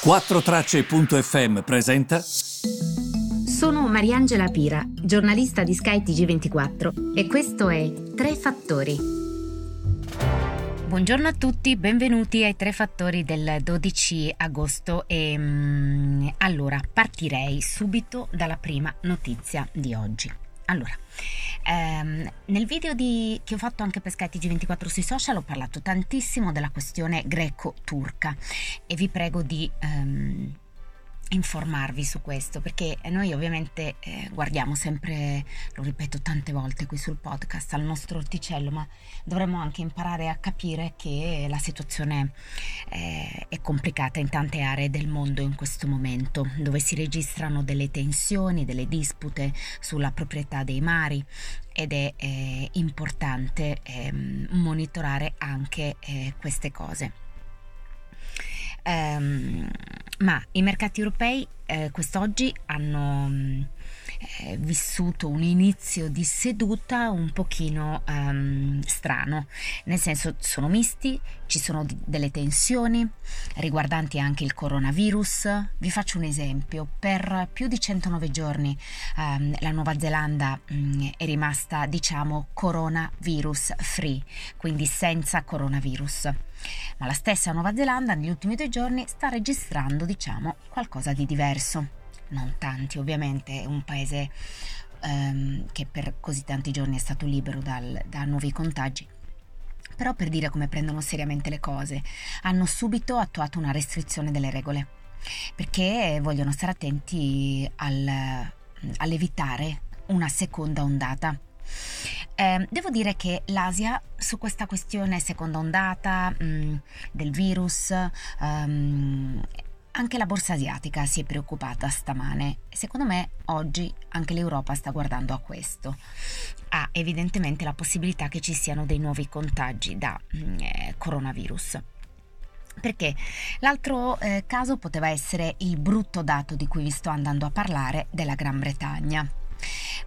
4Tracce.fm presenta. Sono Mariangela Pira, giornalista di skytg 24 e questo è Tre Fattori. Buongiorno a tutti, benvenuti ai Tre Fattori del 12 agosto e mm, allora partirei subito dalla prima notizia di oggi. Allora, ehm, nel video di, che ho fatto anche per SkyTG24 sui social ho parlato tantissimo della questione greco-turca e vi prego di... Ehm, informarvi su questo perché noi ovviamente eh, guardiamo sempre, lo ripeto tante volte qui sul podcast, al nostro orticello, ma dovremmo anche imparare a capire che la situazione eh, è complicata in tante aree del mondo in questo momento, dove si registrano delle tensioni, delle dispute sulla proprietà dei mari ed è eh, importante ehm, monitorare anche eh, queste cose. Um, ma i mercati europei eh, quest'oggi hanno mm, vissuto un inizio di seduta un pochino um, strano, nel senso sono misti, ci sono d- delle tensioni riguardanti anche il coronavirus. Vi faccio un esempio, per più di 109 giorni um, la Nuova Zelanda um, è rimasta diciamo coronavirus free, quindi senza coronavirus. Ma la stessa Nuova Zelanda negli ultimi due giorni sta registrando diciamo qualcosa di diverso non tanti ovviamente, è un paese um, che per così tanti giorni è stato libero dal, da nuovi contagi. Però per dire come prendono seriamente le cose, hanno subito attuato una restrizione delle regole, perché vogliono stare attenti al, all'evitare una seconda ondata. Eh, devo dire che l'Asia su questa questione seconda ondata mh, mm, del virus um, anche la borsa asiatica si è preoccupata stamane secondo me oggi anche l'Europa sta guardando a questo. Ha evidentemente la possibilità che ci siano dei nuovi contagi da mm, eh, coronavirus. Perché l'altro eh, caso poteva essere il brutto dato di cui vi sto andando a parlare della Gran Bretagna.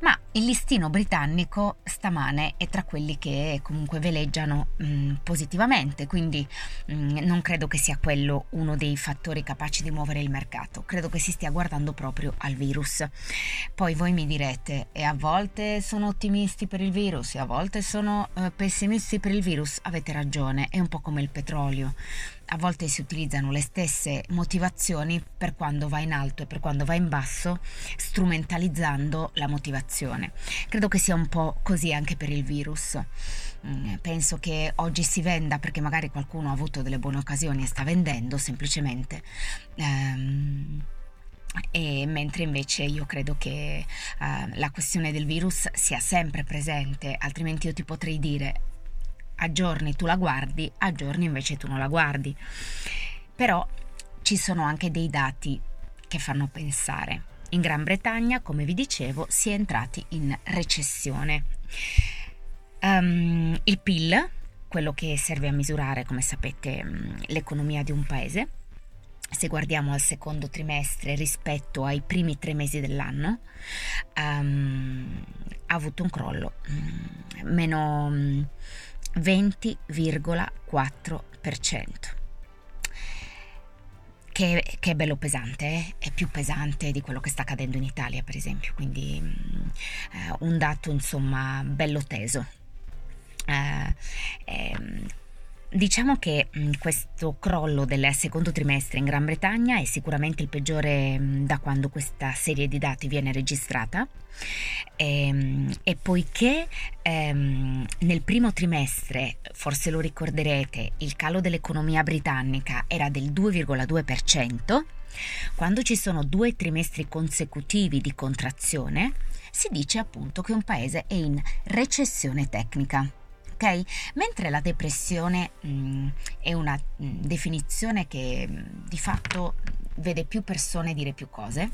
Ma il listino britannico stamane è tra quelli che comunque veleggiano mh, mm, positivamente, quindi mh, mm, non credo che sia quello uno dei fattori capaci di muovere il mercato, credo che si stia guardando proprio al virus. Poi voi mi direte, e a volte sono ottimisti per il virus? E a volte sono eh, pessimisti per il virus, avete ragione, è un po' come il petrolio a volte si utilizzano le stesse motivazioni per quando va in alto e per quando va in basso, strumentalizzando la motivazione. Credo che sia un po' così anche per il virus. Mm, penso che oggi si venda perché magari qualcuno ha avuto delle buone occasioni e sta vendendo semplicemente. Um, e mentre invece io credo che uh, la questione del virus sia sempre presente, altrimenti io ti potrei dire a giorni tu la guardi, a giorni invece tu non la guardi. Però ci sono anche dei dati che fanno pensare. In Gran Bretagna, come vi dicevo, si è entrati in recessione. Um, il PIL, quello che serve a misurare, come sapete, mm, l'economia di un paese, se guardiamo al secondo trimestre rispetto ai primi tre mesi dell'anno, um, ha avuto un crollo, um, meno 20,4%. Che, che, è bello pesante, eh? è più pesante di quello che sta accadendo in Italia, per esempio, quindi eh, un dato insomma bello teso. Eh, ehm, Diciamo che questo crollo del secondo trimestre in Gran Bretagna è sicuramente il peggiore da quando questa serie di dati viene registrata. E, ehm, e poiché ehm, nel primo trimestre, forse lo ricorderete, il calo dell'economia britannica era del 2,2%, quando ci sono due trimestri consecutivi di contrazione, si dice appunto che un paese è in recessione tecnica ok? Mentre la depressione mh, mm, è una mh, mm, definizione che mh, mm, di fatto vede più persone dire più cose,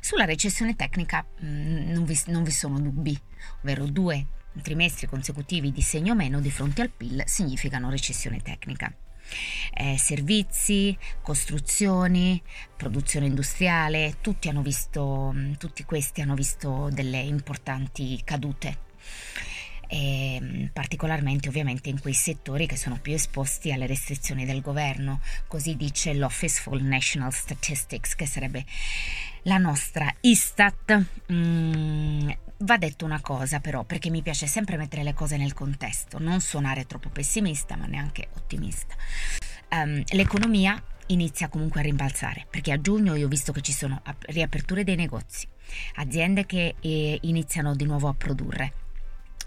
sulla recessione tecnica non vi, non vi sono dubbi, ovvero due trimestri consecutivi di segno meno di fronte al PIL significano recessione tecnica. Eh, servizi, costruzioni, produzione industriale, tutti, visto, tutti questi hanno visto delle importanti cadute e mm, particolarmente ovviamente in quei settori che sono più esposti alle restrizioni del governo, così dice l'Office for National Statistics, che sarebbe la nostra Istat. Mm, va detto una cosa però, perché mi piace sempre mettere le cose nel contesto, non suonare troppo pessimista ma neanche ottimista. Um, l'economia inizia comunque a rimbalzare, perché a giugno io ho visto che ci sono riaperture dei negozi, aziende che eh, iniziano di nuovo a produrre,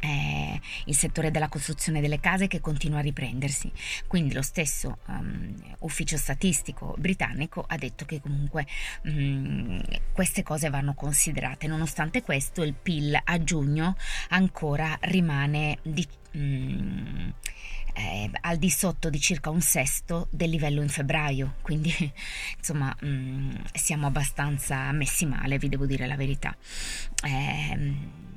eh, il settore della costruzione delle case che continua a riprendersi. Quindi lo stesso um, ufficio statistico britannico ha detto che comunque um, queste cose vanno considerate. Nonostante questo, il PIL a giugno ancora rimane di, um, eh, al di sotto di circa un sesto del livello in febbraio, quindi insomma siamo abbastanza messi male, vi devo dire la verità. Eh,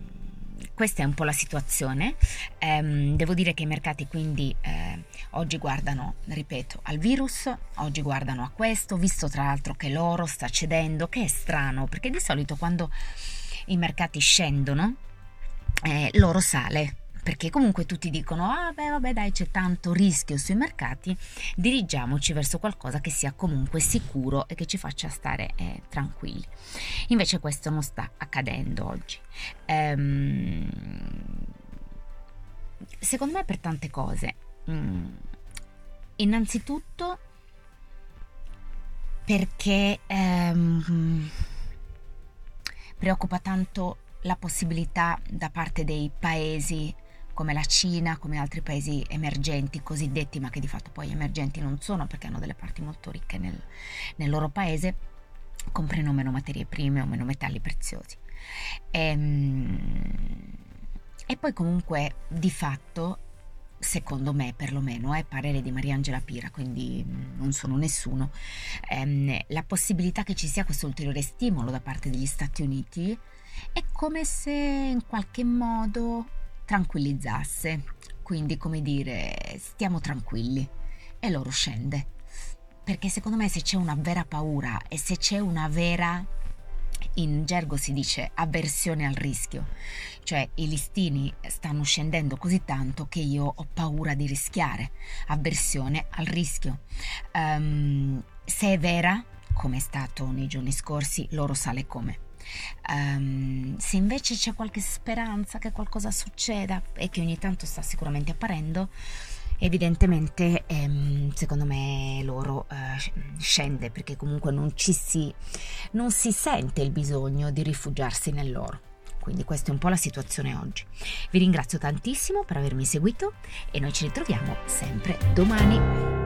questa è un po' la situazione. Um, devo dire che i mercati quindi eh, oggi guardano, ripeto, al virus, oggi guardano a questo, visto tra l'altro che l'oro sta cedendo, che è strano, perché di solito quando i mercati scendono, eh, l'oro sale perché comunque tutti dicono ah beh vabbè dai c'è tanto rischio sui mercati, dirigiamoci verso qualcosa che sia comunque sicuro e che ci faccia stare eh, tranquilli. Invece questo non sta accadendo oggi. Ehm, secondo me per tante cose. Mm, innanzitutto perché ehm, preoccupa tanto la possibilità da parte dei paesi come la Cina, come altri paesi emergenti cosiddetti, ma che di fatto poi emergenti non sono perché hanno delle parti molto ricche nel, nel loro paese, comprino meno materie prime o meno metalli preziosi. E, ehm, e poi comunque di fatto secondo me perlomeno, è parere di Mariangela Pira, quindi non sono nessuno, ehm, la possibilità che ci sia questo ulteriore stimolo da parte degli Stati Uniti è come se in qualche modo tranquillizzasse. Quindi, come dire, stiamo tranquilli. E loro scende. Perché secondo me se c'è una vera paura e se c'è una vera in gergo si dice avversione al rischio, cioè i listini stanno scendendo così tanto che io ho paura di rischiare, avversione al rischio. Um, se è vera, come è stato nei giorni scorsi, loro sale come. Um, se invece c'è qualche speranza che qualcosa succeda e che ogni tanto sta sicuramente apparendo, evidentemente ehm, secondo me loro eh, scende perché comunque non ci si, non si sente il bisogno di rifugiarsi nell'oro. Quindi questa è un po' la situazione oggi. Vi ringrazio tantissimo per avermi seguito e noi ci ritroviamo sempre domani.